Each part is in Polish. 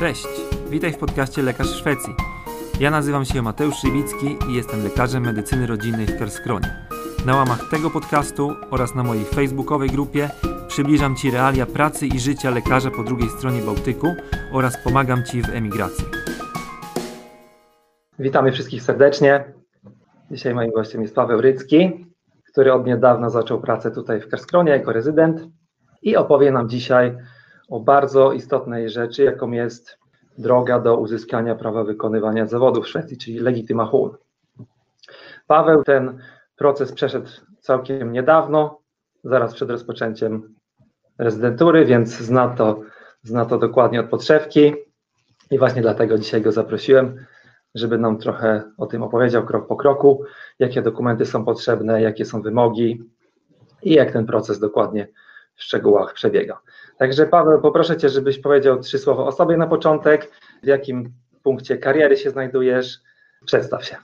Cześć, witaj w podcaście Lekarz Szwecji. Ja nazywam się Mateusz Szybicki i jestem lekarzem medycyny rodzinnej w Kerskronie. Na łamach tego podcastu oraz na mojej facebookowej grupie przybliżam Ci realia pracy i życia lekarza po drugiej stronie Bałtyku oraz pomagam Ci w emigracji. Witamy wszystkich serdecznie. Dzisiaj moim gościem jest Paweł Rycki, który od niedawna zaczął pracę tutaj w Kerskronie jako rezydent i opowie nam dzisiaj o bardzo istotnej rzeczy, jaką jest droga do uzyskania prawa wykonywania zawodu w Szwecji, czyli legitymation. Paweł ten proces przeszedł całkiem niedawno, zaraz przed rozpoczęciem rezydentury, więc zna to, zna to dokładnie od podszewki i właśnie dlatego dzisiaj go zaprosiłem, żeby nam trochę o tym opowiedział krok po kroku, jakie dokumenty są potrzebne, jakie są wymogi i jak ten proces dokładnie w szczegółach przebiega. Także Paweł, poproszę Cię, żebyś powiedział trzy słowa o sobie na początek, w jakim punkcie kariery się znajdujesz, przedstaw się.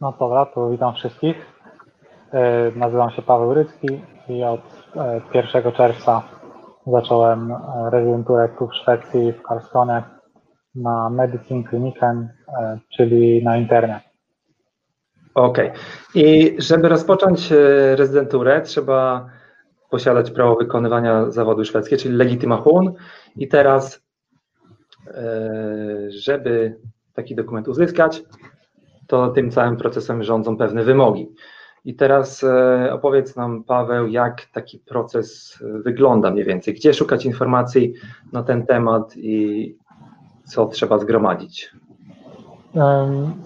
No dobra, to witam wszystkich. E, nazywam się Paweł Rycki i od 1 e, czerwca zacząłem e, rezydenturę tu w Szwecji, w Karlskrona na Medicine Kliniken, czyli na internet. Okej. Okay. I żeby rozpocząć rezydenturę, trzeba posiadać prawo wykonywania zawodu szwedzkiego, czyli legitymation. I teraz, e, żeby taki dokument uzyskać, to tym całym procesem rządzą pewne wymogi. I teraz e, opowiedz nam, Paweł, jak taki proces wygląda mniej więcej, gdzie szukać informacji na ten temat i co trzeba zgromadzić.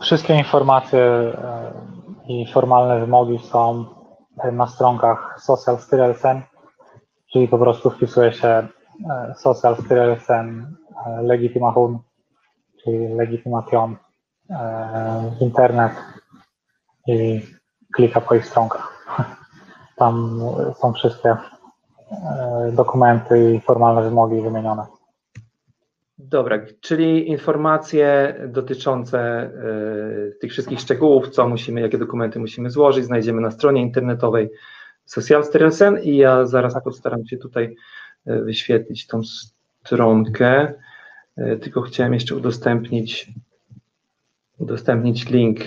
Wszystkie informacje e, i formalne wymogi są na stronkach Social Styrelsen, czyli po prostu wpisuje się e, Social Styrelsen e, Legitimation, czyli legitymation e, w internet i klika po ich stronkach. Tam są wszystkie dokumenty i formalne wymogi wymienione. Dobra, czyli informacje dotyczące y, tych wszystkich szczegółów, co musimy, jakie dokumenty musimy złożyć, znajdziemy na stronie internetowej Socialstyrelsen i ja zaraz postaram się tutaj y, wyświetlić tą stronkę, y, tylko chciałem jeszcze udostępnić, udostępnić link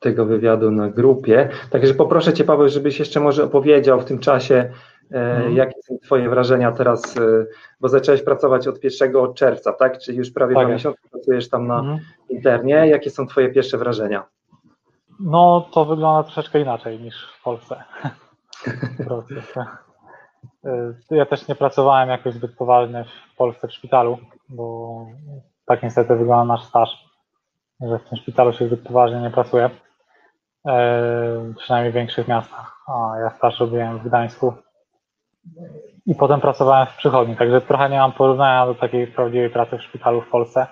tego wywiadu na grupie. Także poproszę Cię, Paweł, żebyś jeszcze może opowiedział w tym czasie, Mhm. Jakie są Twoje wrażenia teraz, e, bo zacząłeś pracować od 1 czerwca, tak? Czyli już prawie tak dwa miesiące pracujesz tam na mhm. internie. Jakie są Twoje pierwsze wrażenia? No, to wygląda troszeczkę inaczej niż w Polsce. E, ja też nie pracowałem jakoś zbyt poważnie w Polsce w szpitalu, bo tak niestety wygląda nasz staż, że w tym szpitalu się zbyt poważnie nie pracuje, e, przynajmniej w większych miastach. A ja staż robiłem w Gdańsku, i potem pracowałem w przychodni, także trochę nie mam porównania do takiej prawdziwej pracy w szpitalu w Polsce.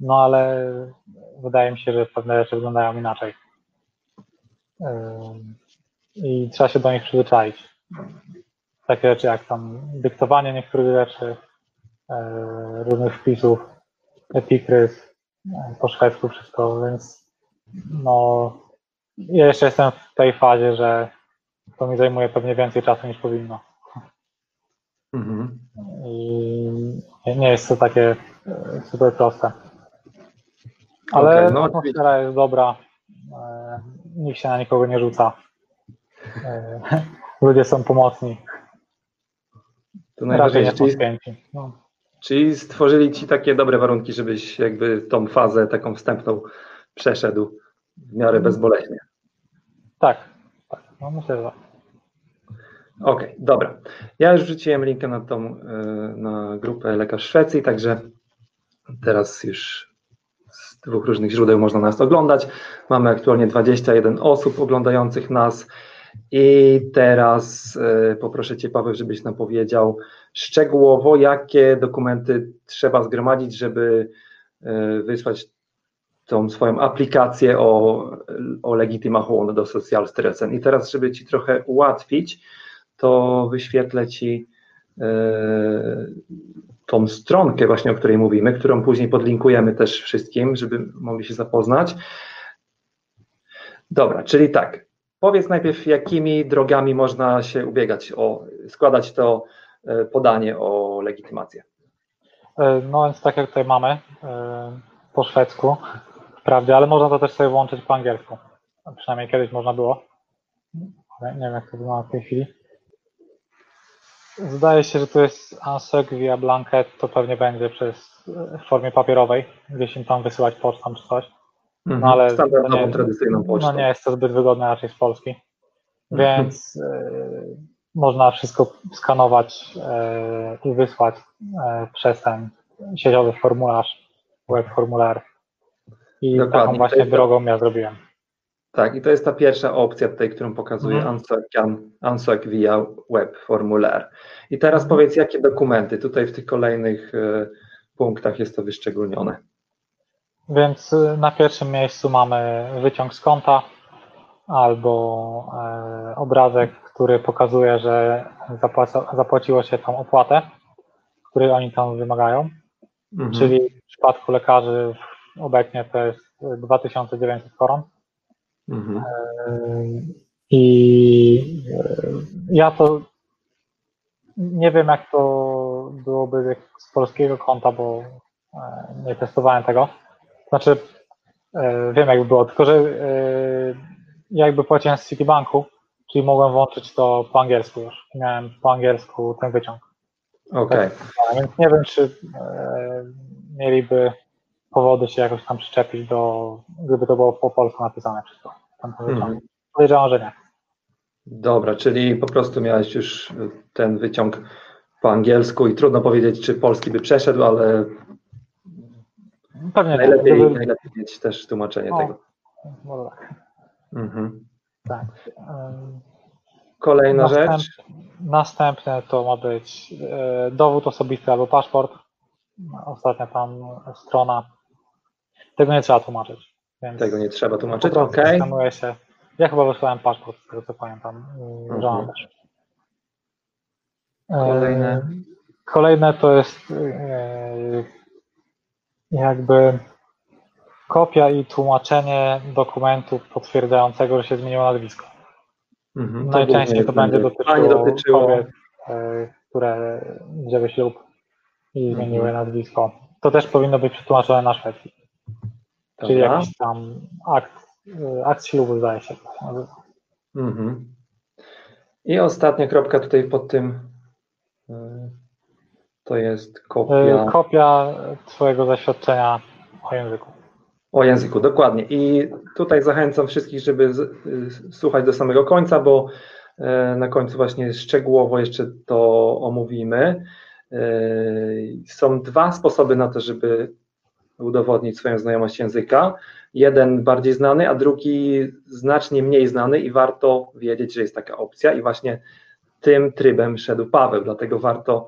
No ale wydaje mi się, że pewne rzeczy wyglądają inaczej. I trzeba się do nich przyzwyczaić. Takie rzeczy jak tam dyktowanie niektórych rzeczy, różnych wpisów, epikrys, po szwedzku wszystko, więc no ja jeszcze jestem w tej fazie, że to mi zajmuje pewnie więcej czasu niż powinno. Mhm. I nie jest to takie e, super proste. Ale okay, no, atmosfera jest dobra. E, nikt się na nikogo nie rzuca. E, ludzie są pomocni. To najważniejsze. Czyli, no. czyli stworzyli ci takie dobre warunki, żebyś jakby tą fazę taką wstępną przeszedł w miarę mhm. bezboleśnie. Tak, tak. No myślę, że tak. Okej, okay, dobra. Ja już wrzuciłem linkę na tą, e, na grupę Lekarz Szwecji, także teraz już z dwóch różnych źródeł można nas oglądać. Mamy aktualnie 21 osób oglądających nas i teraz e, poproszę Cię Paweł, żebyś nam powiedział szczegółowo, jakie dokumenty trzeba zgromadzić, żeby e, wysłać tą swoją aplikację o, o legitymation do Social Stressen. I teraz, żeby Ci trochę ułatwić, to wyświetlę Ci e, tą stronkę właśnie, o której mówimy, którą później podlinkujemy też wszystkim, żeby mogli się zapoznać. Dobra, czyli tak, powiedz najpierw, jakimi drogami można się ubiegać o, składać to e, podanie o legitymację. E, no więc tak jak tutaj mamy po szwedzku, wprawdzie, ale można to też sobie włączyć po angielsku. Przynajmniej kiedyś można było. Nie wiem jak to wygląda w tej chwili. Zdaje się, że to jest ANSEC via blanket, to pewnie będzie przez w formie papierowej, gdzieś im tam wysyłać pocztą czy coś. Mhm. No ale Standardową, nie- tradycyjną pocztą. No nie jest to zbyt wygodne raczej z Polski, Mhm. więc e, można wszystko skanować e, i wysłać e, przez ten sieciowy formularz, web formular. I Dokładnie. taką właśnie drogą ja zrobiłem. Tak, i to jest ta pierwsza opcja tutaj, którą pokazuje Mhm. ANSOC, via web formular. I teraz Mhm. powiedz, jakie dokumenty tutaj w tych kolejnych e, punktach jest to wyszczególnione. Więc y, na pierwszym miejscu mamy wyciąg z konta albo e, obrazek, który pokazuje, że zapłaca, zapłaciło się tą opłatę, której oni tam wymagają. Mhm. Czyli w przypadku lekarzy obecnie to jest 2900 koron. Mhm. I e, ja to nie wiem, jak to byłoby z polskiego konta, bo e, nie testowałem tego. Znaczy, e, wiem, jakby było, tylko że jakby płaciłem z Citibanku, czyli mogłem włączyć to po angielsku już. Miałem po angielsku ten wyciąg. Okej, A Więc nie wiem, czy mieliby powody się jakoś tam przyczepić do, gdyby to było po polsku napisane wszystko. Mhm. Podejrzewam, że nie. dobra, czyli po prostu miałeś już ten wyciąg po angielsku i trudno powiedzieć, czy polski by przeszedł, ale Pewnie nie. najlepiej, Gdyby, najlepiej mieć też tłumaczenie O. tego. może tak. Mhm. tak. Kolejna Następ- rzecz. Następne to ma być e, dowód osobisty albo paszport. Ostatnia tam strona. Tego nie trzeba tłumaczyć. Tego nie trzeba tłumaczyć, okej. skanuje się. Ja chyba wysłałem paszport, z tego co pamiętam. Mhm. Też. E, Kolejne. Kolejne to jest e, jakby kopia i tłumaczenie dokumentu potwierdzającego, że się zmieniło nazwisko. Mhm. To Najczęściej to będzie dotyczyło, dotyczyło kobiet, e, które wzięły ślub i Mhm. zmieniły nazwisko. To też powinno być przetłumaczone na Szwecji. Czyli Dobra. jakiś tam akt, e, akt ślubu zdaje się. Mhm. I ostatnia kropka tutaj pod tym y, to jest kopia E, Kopia Twojego zaświadczenia o języku. o języku, dokładnie. I tutaj zachęcam wszystkich, żeby z, y, słuchać do samego końca, bo y, na końcu właśnie szczegółowo jeszcze to omówimy. Y, Są dwa sposoby na to, żeby udowodnić swoją znajomość języka. Jeden bardziej znany, a drugi znacznie mniej znany i warto wiedzieć, że jest taka opcja i właśnie tym trybem szedł Paweł, dlatego warto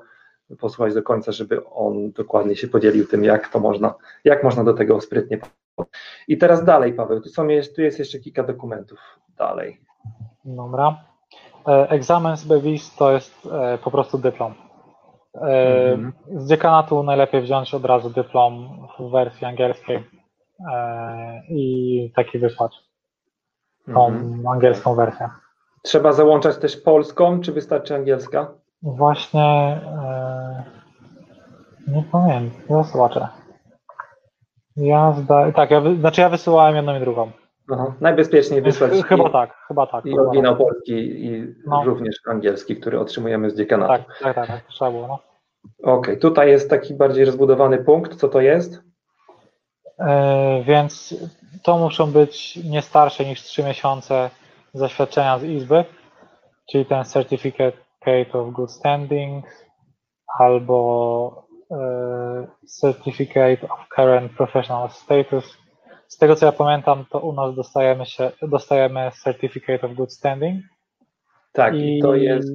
posłuchać do końca, żeby on dokładnie się podzielił tym, jak to można, jak można do tego sprytnie. I teraz dalej, Paweł, tu, są, tu jest jeszcze kilka dokumentów dalej. Dobra. E, Egzamin z BWIS to jest e, po prostu dyplom. E, Mhm. Z dziekanatu najlepiej wziąć od razu dyplom w wersji angielskiej e, i taki wysłać, tą Mhm. angielską wersję. Trzeba załączać też polską, czy wystarczy angielska? Właśnie e, nie pamiętam, ja zobaczę. Ja zda... tak, ja znaczy ja wysyłałem jedną i drugą. Aha. Najbezpieczniej wysłać ch- chyba i, tak, chyba tak. i oryginał tak. polski i No. również angielski, który otrzymujemy z dziekanatu. Tak, tak, tak, tak, trzeba było. No. Okej, tutaj jest taki bardziej rozbudowany punkt. Co to jest? E, Więc to muszą być nie starsze niż 3 miesiące zaświadczenia z Izby, czyli ten Certificate of Good Standing albo e, Certificate of Current Professional Status. Z tego co ja pamiętam, to u nas dostajemy, się, dostajemy Certificate of Good Standing. Tak, i to jest.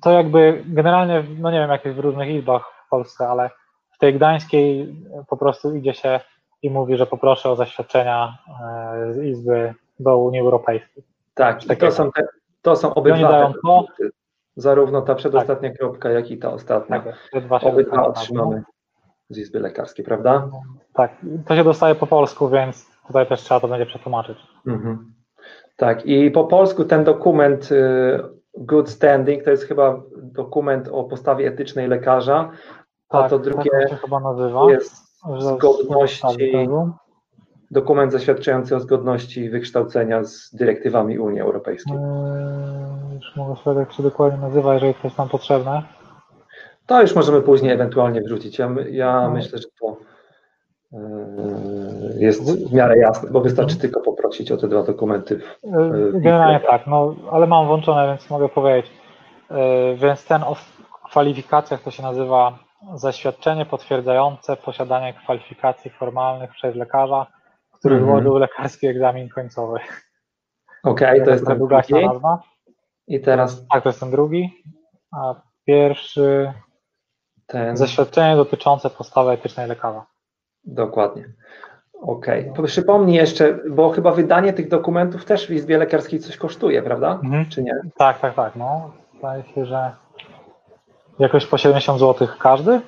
To jakby generalnie, no nie wiem jak jest w różnych izbach w Polsce, ale w tej gdańskiej po prostu idzie się i mówi, że poproszę o zaświadczenia e, z Izby do Unii Europejskiej. Tak, takiego. to są, te, to są obydwa to. Zarówno ta przedostatnia kropka, jak i ta ostatnia. tak, Obydwa otrzymamy z Izby Lekarskiej, prawda? Tak, to się dostaje po polsku, więc tutaj też trzeba to będzie przetłumaczyć. Mhm. Tak, i po polsku ten dokument y, Good Standing to jest chyba dokument o postawie etycznej lekarza, a Tak, to tak drugie to się chyba nazywa. jest zgodności, dokument zaświadczający o zgodności wykształcenia z dyrektywami Unii Europejskiej. Yy, Już mogę sobie jak się dokładnie nazywa, jeżeli to jest nam potrzebne. To już możemy później ewentualnie wrzucić. Ja, ja No. myślę, że to yy, jest w miarę jasne, bo wystarczy tylko poprosić o te dwa dokumenty. w- w- Generalnie tak, no ale mam włączone, więc mogę powiedzieć. Yy, Więc ten o kwalifikacjach to się nazywa zaświadczenie potwierdzające posiadanie kwalifikacji formalnych przez lekarza, który Mhm. złożył lekarski egzamin końcowy. Okej, to jest Taka ten drugi. nazwa. I teraz Tak, to jest ten drugi. A pierwszy ten. zaświadczenie dotyczące postawy etycznej lekarza. Dokładnie. Okej. Przypomnij jeszcze, bo chyba wydanie tych dokumentów też w Izbie Lekarskiej coś kosztuje, prawda? Mhm. Czy nie? Tak, tak, tak. No, zdaje się, że jakoś po 70 zł każdy?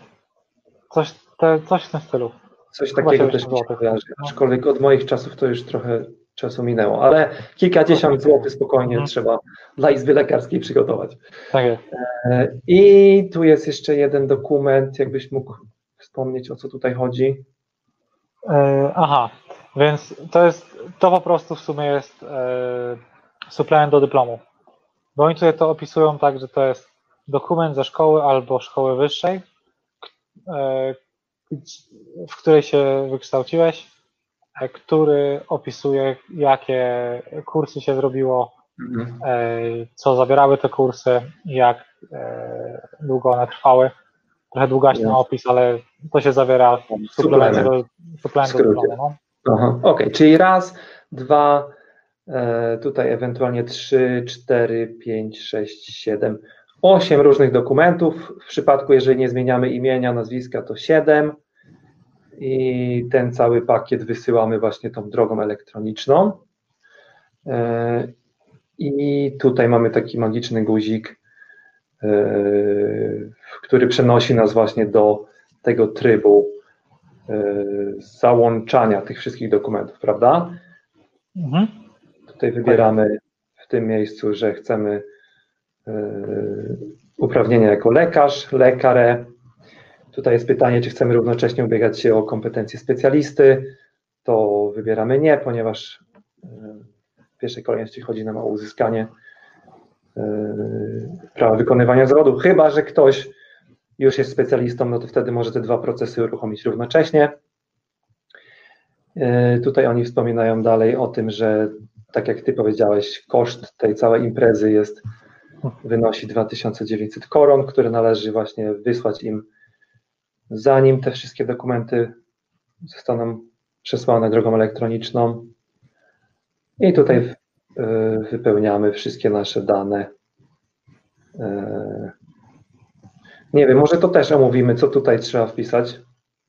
Coś, te, coś w tym stylu. Coś Chyba takiego też 70 mi się kojarzy. No. Aczkolwiek od moich czasów to już trochę czasu minęło, ale kilkadziesiąt złotych spokojnie Mhm. trzeba dla Izby Lekarskiej przygotować. Tak jest. E, I tu jest jeszcze jeden dokument, jakbyś mógł wspomnieć, o co tutaj chodzi. E, aha, więc to jest, to po prostu w sumie jest e, suplement do dyplomu. Bo oni tutaj to opisują tak, że to jest dokument ze szkoły albo szkoły wyższej, e, w której się wykształciłeś, który opisuje, jakie kursy się zrobiło, e, co zabierały te kursy, jak długo one trwały. Trochę długaśny Jasne. opis, ale to się zawiera w suplemencie do, suplement do dyplomu. No. Aha, okej, czyli raz, dwa, e, tutaj ewentualnie trzy, cztery, pięć, sześć, siedem, osiem różnych dokumentów. W przypadku, jeżeli nie zmieniamy imienia, nazwiska, to siedem. I ten cały pakiet wysyłamy właśnie tą drogą elektroniczną. E, I tutaj mamy taki magiczny guzik, który przenosi nas właśnie do tego trybu e, załączania tych wszystkich dokumentów, prawda? Mhm. Tutaj wybieramy w tym miejscu, że chcemy e, uprawnienia jako lekarz, lekarę. Tutaj jest pytanie, czy chcemy równocześnie ubiegać się o kompetencje specjalisty. To wybieramy nie, ponieważ e, w pierwszej kolejności chodzi nam o uzyskanie e, prawa wykonywania zawodu. Chyba, że ktoś już jest specjalistą, no to wtedy może te dwa procesy uruchomić równocześnie. E, Tutaj oni wspominają dalej o tym, że tak jak Ty powiedziałeś, koszt tej całej imprezy jest, wynosi 2900 koron, które należy właśnie wysłać im, zanim te wszystkie dokumenty zostaną przesłane drogą elektroniczną. I tutaj e, wypełniamy wszystkie nasze dane. E, Nie wiem, może to też omówimy, co tutaj trzeba wpisać.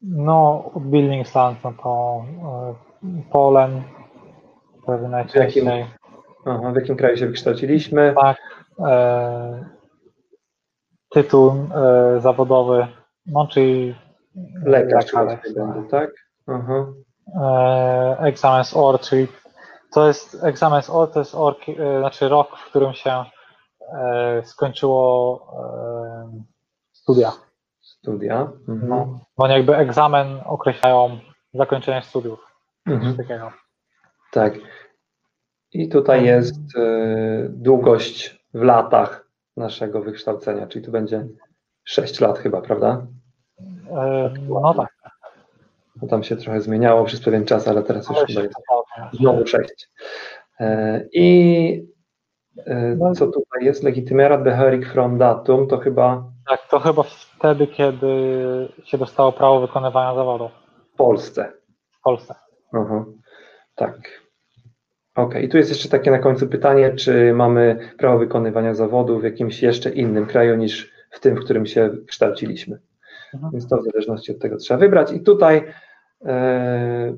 No, Bildungsland, no to e, Polen, pewnie najczęściej. Aha, w jakim kraju się wykształciliśmy? Tak. E, tytuł e, zawodowy, no czyli Lekarz lekarz, będzie, tak? Aha. e, egzamin z OR, czyli to jest egzamin z OR, to jest OR, e, znaczy rok, w którym się e, skończyło e, studia. Studia. Mhm. No, bo oni jakby egzamin określają zakończenie studiów. Mhm. Takiego. Tak. I tutaj jest e, długość w latach naszego wykształcenia, czyli tu będzie 6 lat chyba, prawda? No tak. Bo tam się trochę zmieniało przez pewien czas, ale teraz już Ale chyba jest znowu 6. I e, No. co tutaj jest? Legitimerat behörig from datum, to chyba Tak, to chyba wtedy, kiedy się dostało prawo wykonywania zawodu w Polsce. w Polsce. Aha, tak. Ok, i tu jest jeszcze takie na końcu pytanie, czy mamy prawo wykonywania zawodu w jakimś jeszcze innym kraju niż w tym, w którym się kształciliśmy. Mhm. Więc to w zależności od tego trzeba wybrać. I tutaj e,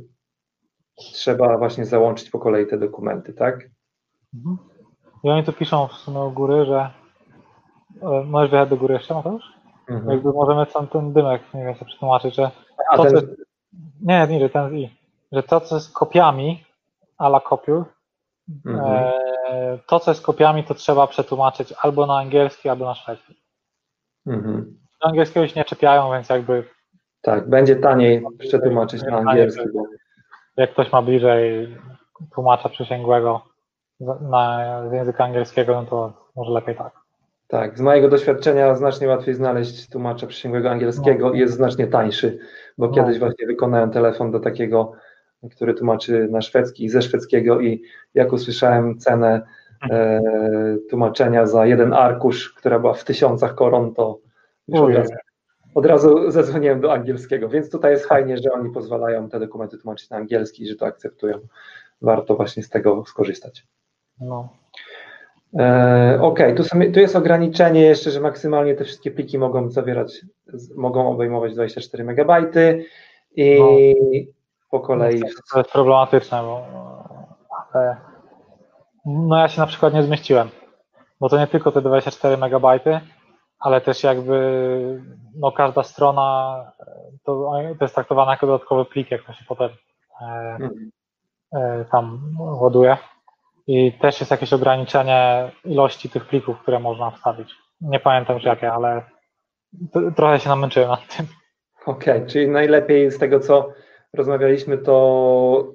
trzeba właśnie załączyć po kolei te dokumenty, tak? Mhm. I oni tu piszą w sumie u góry, że e, możesz wjechać do góry jeszcze, Mateusz? Mhm. Jakby możemy tam ten dymek mniej więcej przetłumaczyć, że A to, ten, co- nie, nie, że ten z i, że to, co jest kopiami, a la kopiur, mhm. e, to, co jest kopiami, to trzeba przetłumaczyć albo na angielski, albo na szwedzki. Mhm. do angielskiego się nie czepiają, więc jakby Tak, będzie taniej przetłumaczyć na angielski, bo jak ktoś ma bliżej tłumacza przysięgłego z- na, z języka angielskiego, no to może lepiej tak. tak, z mojego doświadczenia znacznie łatwiej znaleźć tłumacza przysięgłego angielskiego i jest znacznie tańszy, bo No. kiedyś właśnie wykonałem telefon do takiego, który tłumaczy na szwedzki i ze szwedzkiego i jak usłyszałem cenę e, tłumaczenia za jeden arkusz, która była w tysiącach koron, to już od razu, od razu zadzwoniłem do angielskiego, więc tutaj jest fajnie, że oni pozwalają te dokumenty tłumaczyć na angielski i że to akceptują. Warto właśnie z tego skorzystać. No. E, Okej, tu, są- tu jest ograniczenie jeszcze, że maksymalnie te wszystkie pliki mogą zawierać, mogą obejmować 24 MB i po kolei. To jest problematyczne, bo ale, no ja się na przykład nie zmieściłem, bo to nie tylko te 24 MB, ale też jakby no każda strona to, to jest traktowana jako dodatkowy plik, jak to się potem e, e, tam ładuje. I też jest jakieś ograniczenie ilości tych plików, które można wstawić. Nie pamiętam już jakie, ale trochę się namęczyłem nad tym. Okej, czyli najlepiej z tego, co rozmawialiśmy, to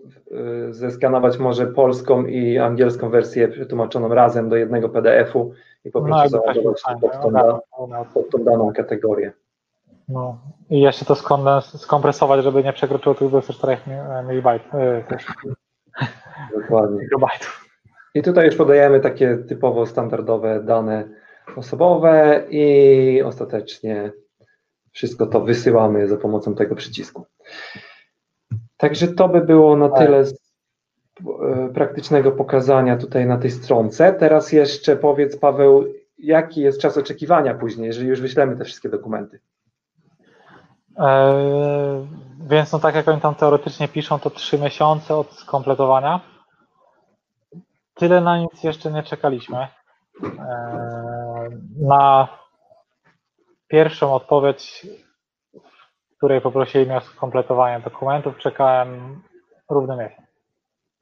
y, zeskanować może polską i angielską wersję przetłumaczoną razem do jednego PDF-u i po No, prostu tak załadować pod tą, ogarnął, da- ogarnął. pod tą daną kategorię. No. I jeszcze to skondens- skompresować, żeby nie przekroczyło tych 24 MB, tych Dokładnie. I tutaj już podajemy takie typowo standardowe dane osobowe i ostatecznie wszystko to wysyłamy za pomocą tego przycisku. Także to by było na Tak. tyle z e, praktycznego pokazania tutaj na tej stronce. Teraz jeszcze powiedz Paweł, jaki jest czas oczekiwania później, jeżeli już wyślemy te wszystkie dokumenty. E, więc no tak jak oni tam teoretycznie piszą, to 3 miesiące od skompletowania. Tyle na nic jeszcze nie czekaliśmy. E, na pierwszą odpowiedź, której poprosili mnie o skompletowanie dokumentów, czekałem równy miesiąc.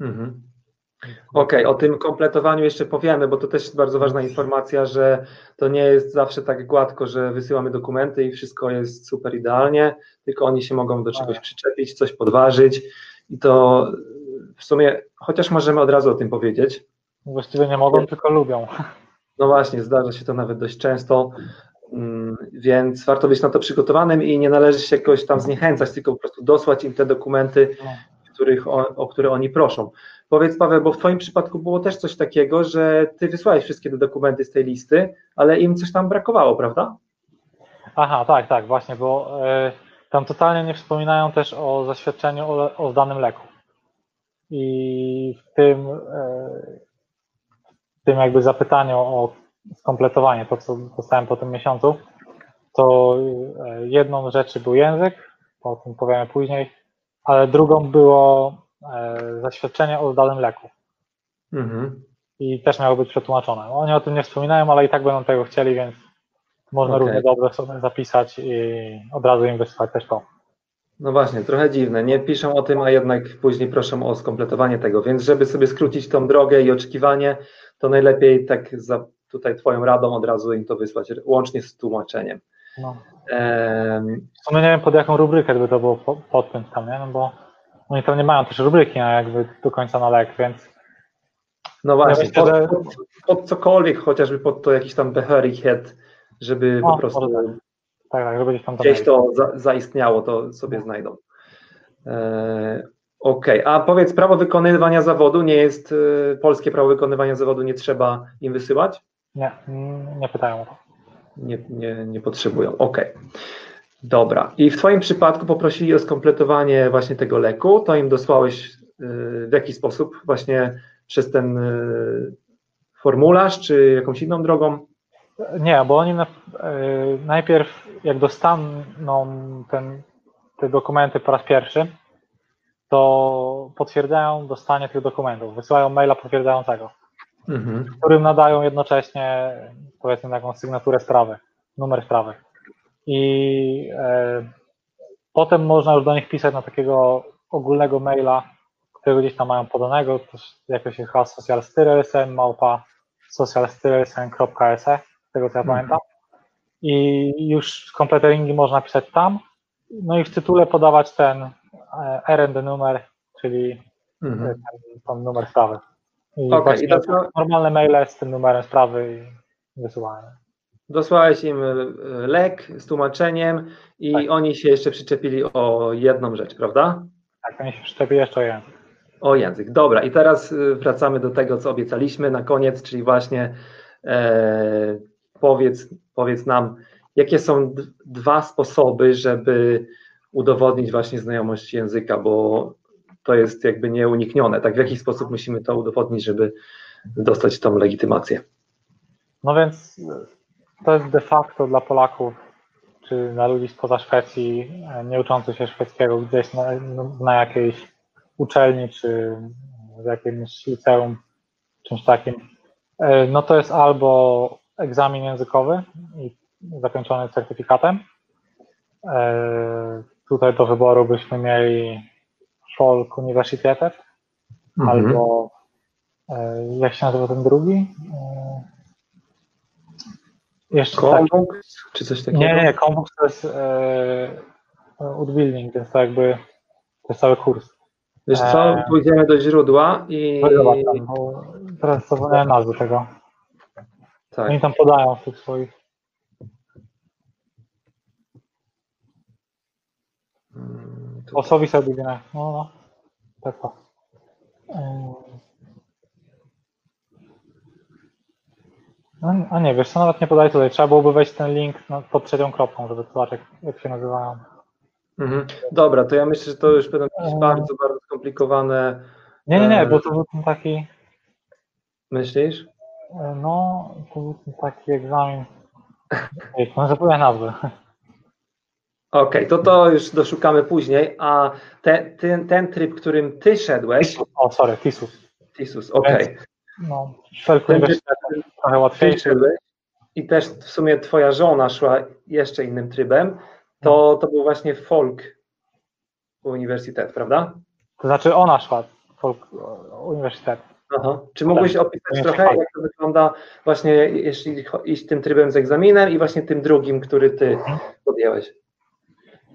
Mhm. Okej, o tym kompletowaniu jeszcze powiemy, bo to też jest bardzo ważna informacja, że to nie jest zawsze tak gładko, że wysyłamy dokumenty i wszystko jest super idealnie, tylko oni się mogą do czegoś przyczepić, coś podważyć i to w sumie, chociaż możemy od razu o tym powiedzieć, Właściwie nie mogą, tylko lubią. no właśnie, zdarza się to nawet dość często, więc warto być na to przygotowanym i nie należy się jakoś tam zniechęcać, tylko po prostu dosłać im te dokumenty, No. których o, o które oni proszą. Powiedz Paweł, bo w Twoim przypadku było też coś takiego, że Ty wysłałeś wszystkie te dokumenty z tej listy, ale im coś tam brakowało, prawda? Aha, tak, tak, właśnie, bo e, tam totalnie nie wspominają też o zaświadczeniu o, o danym leku. I w tym, e, w tym jakby zapytaniu o skompletowanie, to co dostałem po tym miesiącu, to e, jedną z rzeczy był język, o tym powiemy później, ale drugą było e, zaświadczenie o danym leku. Mhm. I też miało być przetłumaczone. Oni o tym nie wspominają, ale i tak będą tego chcieli, więc można Okej. równie dobrze sobie zapisać i od razu im wysłać też to. No właśnie, trochę dziwne. Nie piszą o tym, a jednak później proszą o skompletowanie tego. Więc żeby sobie skrócić tą drogę i oczekiwanie, to najlepiej tak za tutaj Twoją radą od razu im to wysłać, łącznie z tłumaczeniem. No. W sumie nie wiem pod jaką rubrykę by to było po- podpiąć tam, nie? No bo oni tam nie mają też rubryki na jakby do końca na lek, więc No właśnie, myślę, pod, pod, pod cokolwiek, chociażby pod to jakiś tam Behörigkeit, żeby O, po prostu może tak, tak, żeby gdzieś tam gdzieś to za, zaistniało, to sobie znajdą. E, Okej, a powiedz, prawo wykonywania zawodu nie jest, e, polskie prawo wykonywania zawodu nie trzeba im wysyłać? Nie, nie pytają o to. Nie, nie, nie potrzebują, okej. Dobra, i w Twoim przypadku poprosili o skompletowanie właśnie tego leku, to im dosłałeś e, w jaki sposób? Właśnie przez ten e, formularz, czy jakąś inną drogą? Nie, bo oni na, y, najpierw jak dostaną ten, te dokumenty po raz pierwszy, to potwierdzają dostanie tych dokumentów, wysyłają maila potwierdzającego, Mhm. którym nadają jednocześnie powiedzmy taką sygnaturę sprawy, numer sprawy. I e, potem można już do nich pisać na takiego ogólnego maila, którego gdzieś tam mają podanego, to jakoś jest chyba socialstyrelsen, małpa socialstyrelsen.se, tego co ja Mhm. pamiętam. i już kompleteringi można pisać tam. No i w tytule podawać ten e, RND numer, czyli Mhm. ten, ten numer sprawy. I właśnie i dosła- normalne maile z tym numerem sprawy i wysyłane. Dosłałeś im y, lek z tłumaczeniem i Tak. oni się jeszcze przyczepili o jedną rzecz, prawda? Tak, oni się przyczepi jeszcze o język. O język. Dobra, i teraz y, wracamy do tego, co obiecaliśmy na koniec, czyli właśnie e, powiedz, powiedz nam, jakie są dwa sposoby, żeby udowodnić właśnie znajomość języka, bo to jest jakby nieuniknione. Tak, w jaki sposób musimy to udowodnić, żeby dostać tą legitymację? No więc to jest de facto dla Polaków, czy dla ludzi spoza Szwecji, e, nie uczących się szwedzkiego gdzieś na, na jakiejś uczelni, czy w jakimś liceum, czymś takim, e, no to jest albo egzamin językowy i zakończony certyfikatem. E, Tutaj do wyboru byśmy mieli Folk Universitetet, Mhm. albo e, jak się nazywa ten drugi? E, Jeszcze tak. Konwux, czy coś takiego? Nie, nie, nie, Konwux to jest e, utbilding, więc to jakby to jest cały kurs. Wiesz co, Eee. pójdziemy do źródła i No tam, bo teraz zapomniałem nazwy tego. tak, Oni tam podają w tych swoich. Mm, tu- Osobi sobie no, no, tak. Ym. No, a nie, wiesz co, nawet nie podaj tutaj, trzeba byłoby wejść ten link no, pod trzecią kropką, żeby zobaczyć jak się nazywają. Mhm. Dobra, to ja myślę, że to już będą jakieś bardzo, bardzo skomplikowane. Nie, nie, nie, bo to był ten taki, Myślisz? no, to był ten taki egzamin. No zapomniałem nazwy. Okej, to to już doszukamy później, a te, ten, ten tryb, którym ty szedłeś, O, sorry, Tisus. Tisus, okej, No, Felku Uniwersytet trochę łatwiejszy. i też w sumie twoja żona szła jeszcze innym trybem, to, to był właśnie folk uniwersytet, prawda? To znaczy ona szła, Folk Uniwersytet. Aha. Czy mógłbyś opisać Nie, trochę, tak. jak to wygląda właśnie, jeśli iść tym trybem z egzaminem i właśnie tym drugim, który ty podjęłeś?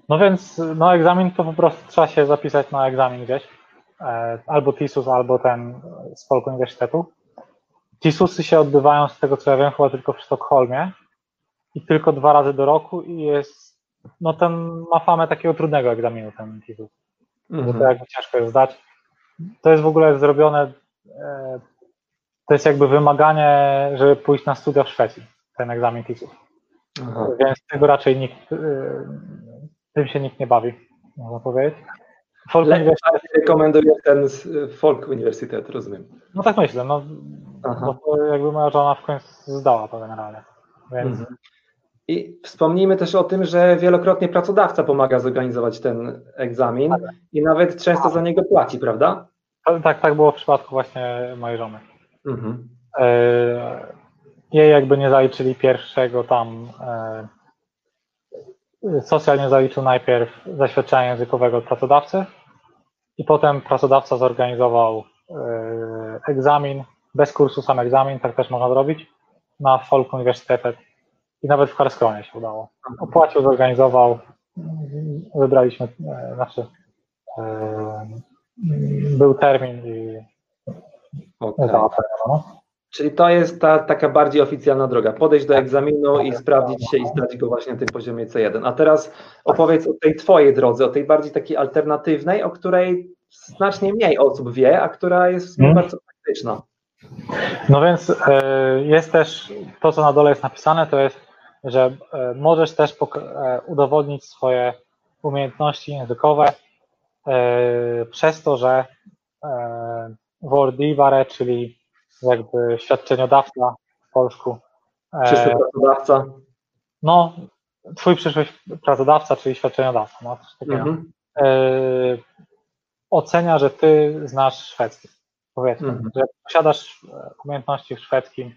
No więc no egzamin to po prostu trzeba się zapisać na egzamin gdzieś. E, Albo TISUS, albo ten z Folk Uniwersytetu. TISUSy się odbywają z tego co ja wiem chyba tylko w Sztokholmie i tylko dwa razy do roku i jest, no ten ma famę takiego trudnego egzaminu ten TISUS, bo to Mhm. jakby ciężko jest zdać. To jest w ogóle zrobione, e, to jest jakby wymaganie, żeby pójść na studia w Szwecji, ten egzamin TISUS. Więc tego raczej nikt, y, tym się nikt nie bawi, można powiedzieć. Folk Uniwersytet, Rekomenduję ten z folk uniwersytet, rozumiem. no tak myślę, no, Aha. bo to jakby moja żona w końcu zdała to generalnie. Więc Mhm. I wspomnijmy też o tym, że wielokrotnie pracodawca pomaga zorganizować ten egzamin i nawet często za niego płaci, prawda? to, tak, tak było w przypadku właśnie mojej żony. Mhm. E, jej jakby nie zaliczyli pierwszego tam, e, socjal nie zaliczył najpierw zaświadczenia językowego od pracodawcy i potem pracodawca zorganizował e, egzamin, bez kursu sam egzamin, tak też można zrobić, na Folk Uniwersytetet i nawet w Karskronie się udało. Opłacił, zorganizował, wybraliśmy, e, znaczy e, był termin i Okej. załatwiono. Czyli to jest ta taka bardziej oficjalna droga. Podejść do egzaminu i sprawdzić się i zdać go właśnie na tym poziomie C1. A teraz opowiedz o tej twojej drodze, o tej bardziej takiej alternatywnej, o której znacznie mniej osób wie, a która jest Mhm. bardzo praktyczna. No więc e, jest też to, co na dole jest napisane, to jest, że e, możesz też e, udowodnić swoje umiejętności językowe przez to, że e, Wordivare, czyli jakby świadczeniodawca w polsku, Przyszły e, pracodawca. no twój przyszły pracodawca, czyli świadczeniodawca, no, Mhm. e, ocenia, że ty znasz szwedzki. Powiedzmy, Mhm. że posiadasz umiejętności w szwedzkim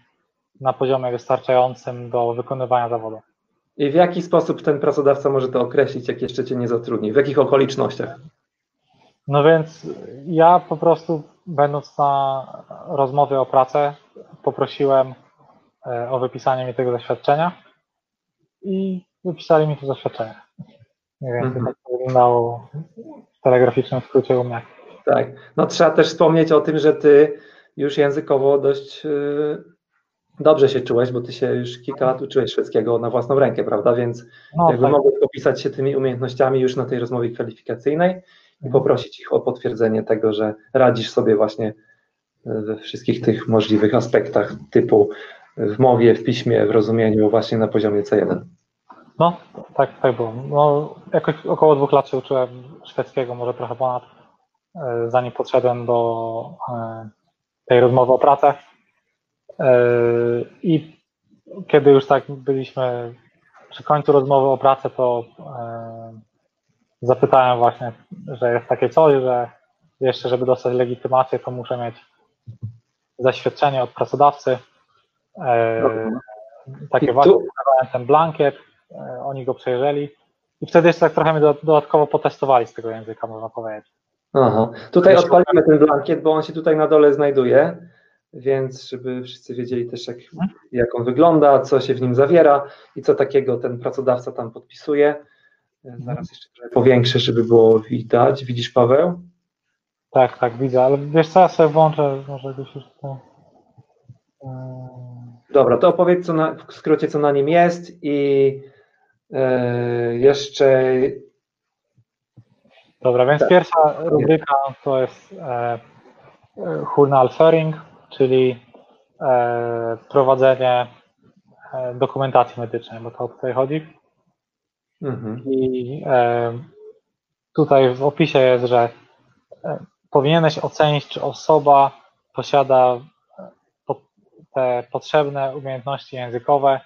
na poziomie wystarczającym do wykonywania zawodu. I w jaki sposób ten pracodawca może to określić, jak jeszcze cię nie zatrudni? W jakich okolicznościach? No więc ja po prostu, będąc na rozmowie o pracę, poprosiłem e, o wypisanie mi tego zaświadczenia i wypisali mi to zaświadczenie. Nie wiem, Mhm. jak to wyglądało w telegraficznym skrócie u mnie. Tak. No trzeba też wspomnieć o tym, że ty już językowo dość yy, dobrze się czułeś, bo ty się już kilka lat uczyłeś szwedzkiego na własną rękę, prawda? Więc No, jakby tak, mogłeś popisać się tymi umiejętnościami już na tej rozmowie kwalifikacyjnej i poprosić ich o potwierdzenie tego, że radzisz sobie właśnie yy, we wszystkich tych możliwych aspektach typu w mowie, w piśmie, w rozumieniu właśnie na poziomie C1. no tak, tak było. No, jakoś około dwóch lat się uczyłem szwedzkiego, może trochę ponad, e, zanim podszedłem do e, tej rozmowy o pracę. E, I kiedy już tak byliśmy przy końcu rozmowy o pracę, to e, zapytałem właśnie, że jest takie coś, że jeszcze, żeby dostać legitymację, to muszę mieć zaświadczenie od pracodawcy. E, takie właśnie ten blankiet, e, oni go przejrzeli i wtedy jeszcze tak trochę mnie do- dodatkowo potestowali z tego języka, można powiedzieć. Aha. Tutaj odpalimy ten blankiet, bo on się tutaj na dole znajduje, więc żeby wszyscy wiedzieli też, jak, jak on wygląda, co się w nim zawiera i co takiego ten pracodawca tam podpisuje. Zaraz jeszcze trochę powiększę, żeby było widać. Widzisz, Paweł? Tak, tak, widzę, ale wiesz co, ja sobie włączę, może gdzieś już to... e, Dobra, to opowiedz co na, w skrócie, co na nim jest i e, jeszcze Dobra, więc Tak. pierwsza rubryka to jest e, e, Journalführung, czyli e, prowadzenie dokumentacji medycznej, bo to o tutaj chodzi. Mhm, I e, tutaj w opisie jest, że e, powinieneś ocenić, czy osoba posiada e, po, te potrzebne umiejętności językowe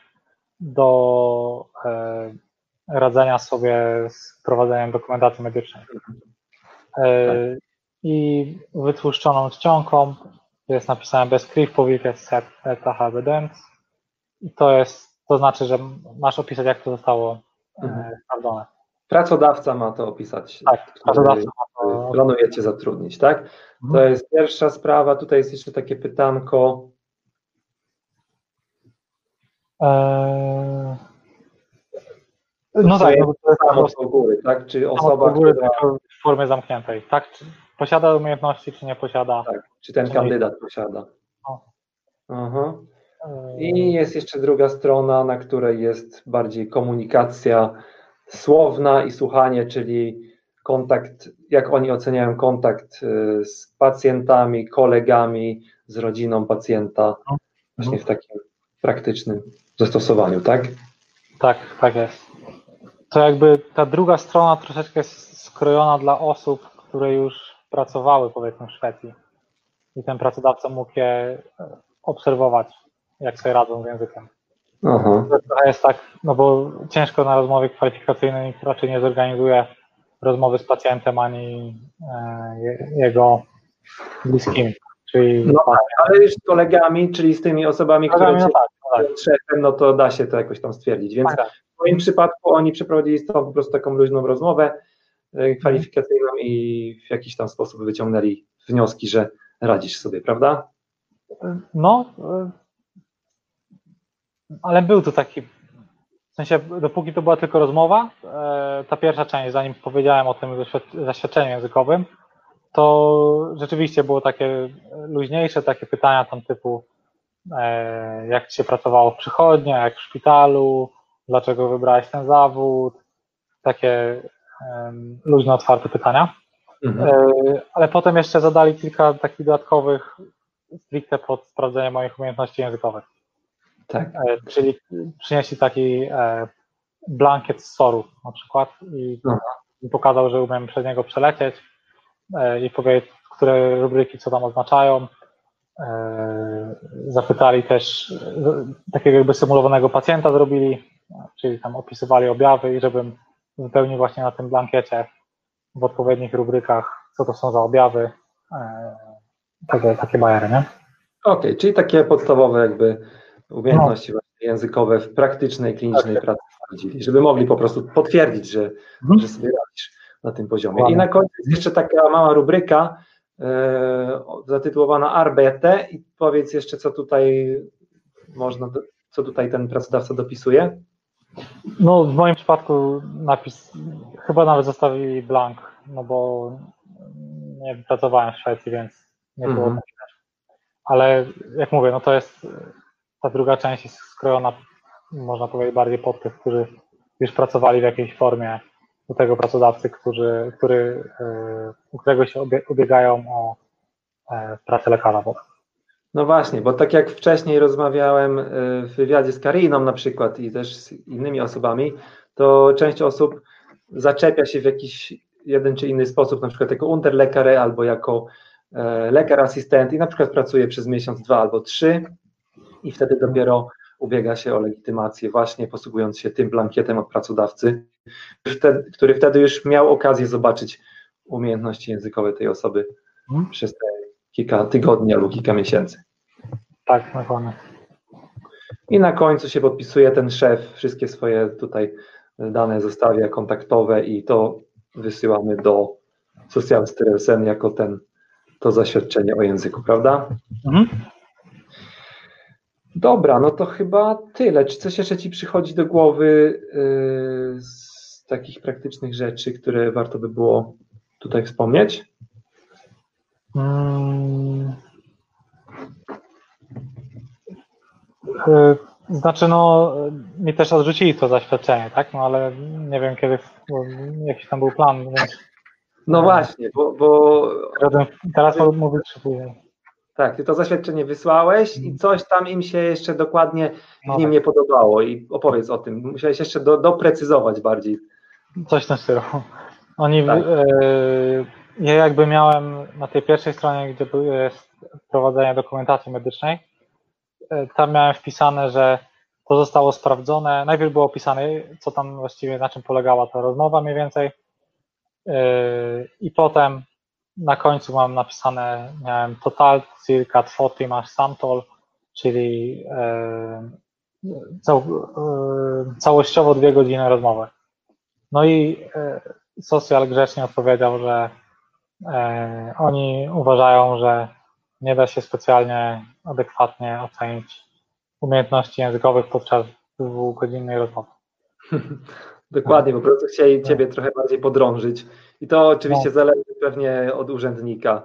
do e, radzenia sobie z prowadzeniem dokumentacji medycznej. E, I wytłuszczoną czcionką jest napisane Beskriv powieket set eta evidence. I to jest, to znaczy, że masz opisać, jak to zostało Mhm. e, sprawdzone. pracodawca ma to opisać. Tak, pracodawca ma to. Planuje cię zatrudnić, tak? To Mhm. jest pierwsza sprawa. Tutaj jest jeszcze takie pytanko. Eee, No tak, no to Samo do góry, tak? Czy osoba, osoba, która, w formie zamkniętej. Tak, czy posiada umiejętności, czy nie posiada. tak, czy ten kandydat posiada. O. Aha. I jest jeszcze druga strona, na której jest bardziej komunikacja słowna i słuchanie, czyli kontakt, jak oni oceniają kontakt y, z pacjentami, kolegami, z rodziną pacjenta, właśnie w takim praktycznym zastosowaniu, tak? Tak, tak jest. To jakby ta druga strona troszeczkę jest skrojona dla osób, które już pracowały powiedzmy w Szwecji. I ten pracodawca mógł je e, obserwować, jak sobie radzą z językiem. Aha. To trochę jest tak, no bo ciężko na rozmowie kwalifikacyjnej nikt raczej nie zorganizuje rozmowy z pacjentem ani e, je- jego bliskimi. Czyli No Ale już z kolegami, czyli z tymi osobami, które no tak, no tak, trzechem, no to da się to jakoś tam stwierdzić. Więc tak, w moim przypadku oni przeprowadzili z po prostu taką luźną rozmowę y, kwalifikacyjną i w jakiś tam sposób wyciągnęli wnioski, że radzisz sobie, prawda? No, e, ale był tu taki, w sensie dopóki to była tylko rozmowa, e, ta pierwsza część, zanim powiedziałem o tym zaświad- zaświadczeniu językowym, to rzeczywiście było takie luźniejsze, takie pytania tam typu e, jak ci się pracowało w przychodni, jak w szpitalu, dlaczego wybrałeś ten zawód, takie luźno otwarte pytania. Mhm. E, Ale potem jeszcze zadali kilka takich dodatkowych stricte pod sprawdzenie moich umiejętności językowych. Tak. E, Czyli przynieśli taki e, blankiet z soru na przykład i Aha. i pokazał, że umiem przez niego przelecieć e, i powiedzieć, które rubryki co tam oznaczają. Zapytali też, takiego jakby symulowanego pacjenta zrobili, czyli tam opisywali objawy i żebym wypełnił właśnie na tym blankiecie w odpowiednich rubrykach, co to są za objawy, takie, takie bajery, nie? Okej, czyli takie podstawowe jakby umiejętności właśnie językowe w praktycznej, klinicznej Tak. pracy sprawdzili, żeby mogli po prostu potwierdzić, że, Mhm. że sobie radzisz na tym poziomie. I na końcu jest jeszcze taka mała rubryka e, zatytułowana Arbete i powiedz jeszcze, co tutaj można, co tutaj ten pracodawca dopisuje. No, w moim przypadku napis, chyba nawet zostawili blank, no bo nie pracowałem w Szwecji, więc nie było Mhm. Ale jak mówię, no to jest, ta druga część jest skrojona, można powiedzieć, bardziej pod tych, którzy już pracowali w jakiejś formie u tego pracodawcy, którzy, który, e, u którego się ubiegają o e, pracę lekarza. No właśnie, bo tak jak wcześniej rozmawiałem y, w wywiadzie z Kariną na przykład i też z innymi osobami, to część osób zaczepia się w jakiś jeden czy inny sposób, na przykład jako unterlekare albo jako e, lekar asystent i na przykład pracuje przez miesiąc, dwa albo trzy i wtedy dopiero ubiega się o legitymację właśnie posługując się tym blankietem od pracodawcy, który wtedy już miał okazję zobaczyć umiejętności językowe tej osoby Mhm. przez te kilka tygodni albo kilka miesięcy. tak, dokładnie. I na końcu się podpisuje ten szef, wszystkie swoje tutaj dane zostawia kontaktowe i to wysyłamy do Socialstyrelsen jako ten, to zaświadczenie o języku, prawda? Mhm. Dobra, no to chyba tyle. Czy coś jeszcze Ci przychodzi do głowy yy, z takich praktycznych rzeczy, które warto by było tutaj wspomnieć? Mm. Y, Znaczy, no, mi też odrzucili to zaświadczenie, tak? No ale nie wiem kiedy, jakiś tam był plan, więc No właśnie, bo, bo teraz, teraz mówię czy później. Tak, Ty to zaświadczenie wysłałeś i coś tam im się jeszcze dokładnie w nim tak, nie podobało i opowiedz o tym. Musiałeś jeszcze do, doprecyzować bardziej. coś tym stylu. Oni, Tak. y, ja jakby miałem na tej pierwszej stronie, gdzie jest prowadzenie dokumentacji medycznej, y, tam miałem wpisane, że to zostało sprawdzone. Najpierw było opisane, co tam właściwie, na czym polegała ta rozmowa mniej więcej. Yy, I potem na końcu mam napisane, miałem total circa 2 timasz samtol, czyli yy, cał, yy, całościowo dwie godziny rozmowy. No i yy, socjal grzecznie odpowiedział, że yy, oni uważają, że nie da się specjalnie adekwatnie ocenić umiejętności językowych podczas dwugodzinnej rozmowy. Dokładnie, po prostu chcieli Ciebie trochę bardziej podrążyć. I to oczywiście No. zależy pewnie od urzędnika,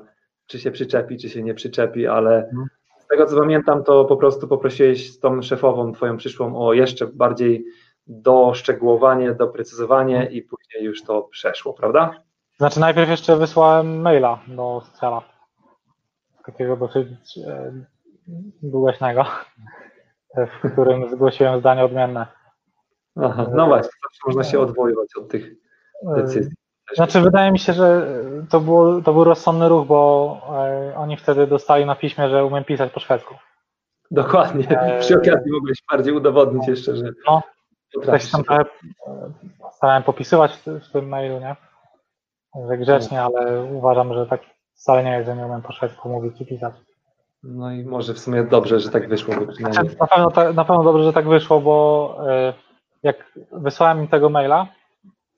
czy się przyczepi, czy się nie przyczepi, ale Mhm. z tego co pamiętam, to po prostu poprosiłeś tą szefową Twoją przyszłą o jeszcze bardziej doszczegółowanie, doprecyzowanie i później już to przeszło, prawda? Znaczy najpierw jeszcze wysłałem maila do socjala. Takiego dosyć e, długaśnego, w którym zgłosiłem zdanie odmienne. Aha, no właśnie, można się odwoływać od tych E, decyzji. Znaczy wydaje mi się, że to, było, to był rozsądny ruch, bo e, oni wtedy dostali na piśmie, że umiem pisać po szwedzku. Dokładnie. Przy okazji mogłeś bardziej udowodnić jeszcze, że No, się tam trochę e, starałem popisywać w, tym mailu, nie? Że grzecznie, ale uważam, że tak wcale nie jest, że nie umiem po szwedzku mówić i pisać. No i może w sumie dobrze, że tak wyszło, bo przynajmniej. Znaczy, Na pewno, na pewno dobrze, że tak wyszło, bo e, jak wysłałem im tego maila,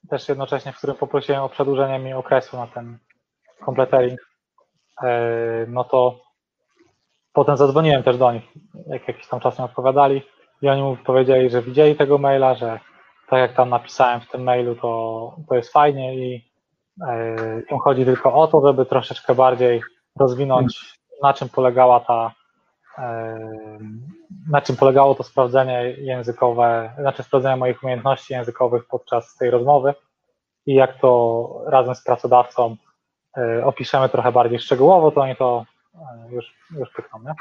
też jednocześnie, w którym poprosiłem o przedłużenie mi okresu na ten kompletering, e, no to potem zadzwoniłem też do nich, jak jakiś tam czas nie odpowiadali i oni mi powiedzieli, że widzieli tego maila, że tak jak tam napisałem w tym mailu, to, to jest fajnie i e, im chodzi tylko o to, żeby troszeczkę bardziej rozwinąć, na czym polegała ta Em, na czym polegało to sprawdzenie językowe, znaczy sprawdzenie moich umiejętności językowych podczas tej rozmowy i jak to razem z pracodawcą e, opiszemy trochę bardziej szczegółowo, to oni to e, już, już pykną, nie?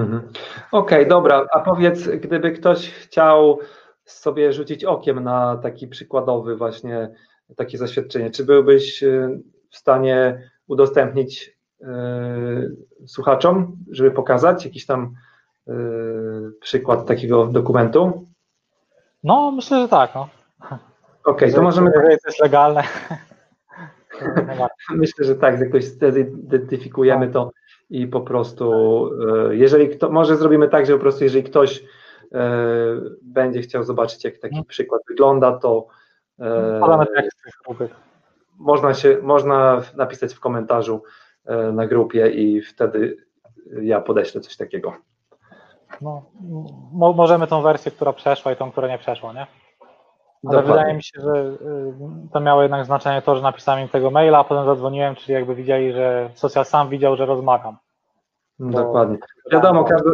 Mhm. Okej, dobra. A powiedz, gdyby ktoś chciał sobie rzucić okiem na taki przykładowy właśnie takie zaświadczenie, czy byłbyś y, w stanie udostępnić y, słuchaczom, żeby pokazać jakiś tam przykład takiego dokumentu? No, myślę, że tak, no. Okej, to możemy, Jeżeli to jest legalne. myślę, że tak, jakoś zidentyfikujemy to i po prostu, y, jeżeli kto, może zrobimy tak, że po prostu jeżeli ktoś y, będzie chciał zobaczyć, jak taki przykład wygląda, to y, Podamy tekst tych rubryk. można się, można napisać w komentarzu y, na grupie i wtedy ja podeślę coś takiego. No, mo- możemy tą wersję, która przeszła i tą, która nie przeszła, nie? Ale Dokładnie. wydaje mi się, że y, to miało jednak znaczenie to, że napisałem im tego maila, a potem zadzwoniłem, czyli jakby widzieli, że social sam widział, że rozmawiam. Dokładnie. Wiadomo, każda,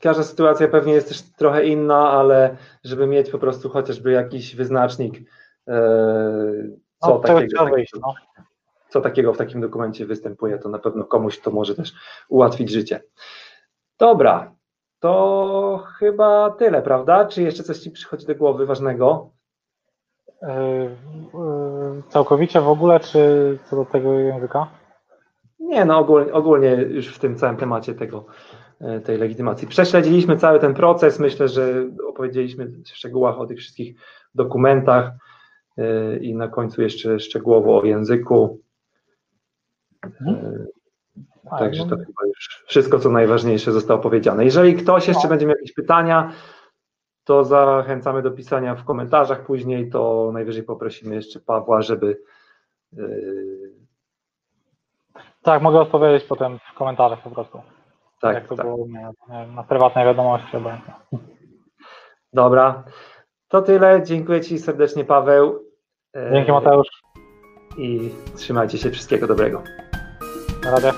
każda sytuacja pewnie jest też trochę inna, ale żeby mieć po prostu chociażby jakiś wyznacznik, e, co, No, takiego, wyjść, no. co takiego w takim dokumencie występuje, to na pewno komuś to może też ułatwić życie. Dobra, to chyba tyle, prawda? Czy jeszcze coś Ci przychodzi do głowy ważnego? Y, y, Całkowicie w ogóle, czy co do tego języka? Nie, no ogólnie, ogólnie już w tym całym temacie tego, e, tej legitymacji. Prześledziliśmy cały ten proces. Myślę, że opowiedzieliśmy w szczegółach o tych wszystkich dokumentach e, i na końcu jeszcze szczegółowo o języku. E, A, Także no, to chyba już wszystko, co najważniejsze zostało powiedziane. Jeżeli ktoś jeszcze No. będzie miał jakieś pytania, to zachęcamy do pisania w komentarzach później, to najwyżej poprosimy jeszcze Pawła, żeby e, Tak, mogę odpowiedzieć potem w komentarzach po prostu. tak, jak to tak. było wiem, na prywatnej wiadomości obojętnie. Dobra, to tyle. Dziękuję Ci serdecznie, Paweł. Dzięki Mateusz. I trzymajcie się. Wszystkiego dobrego. Na razie.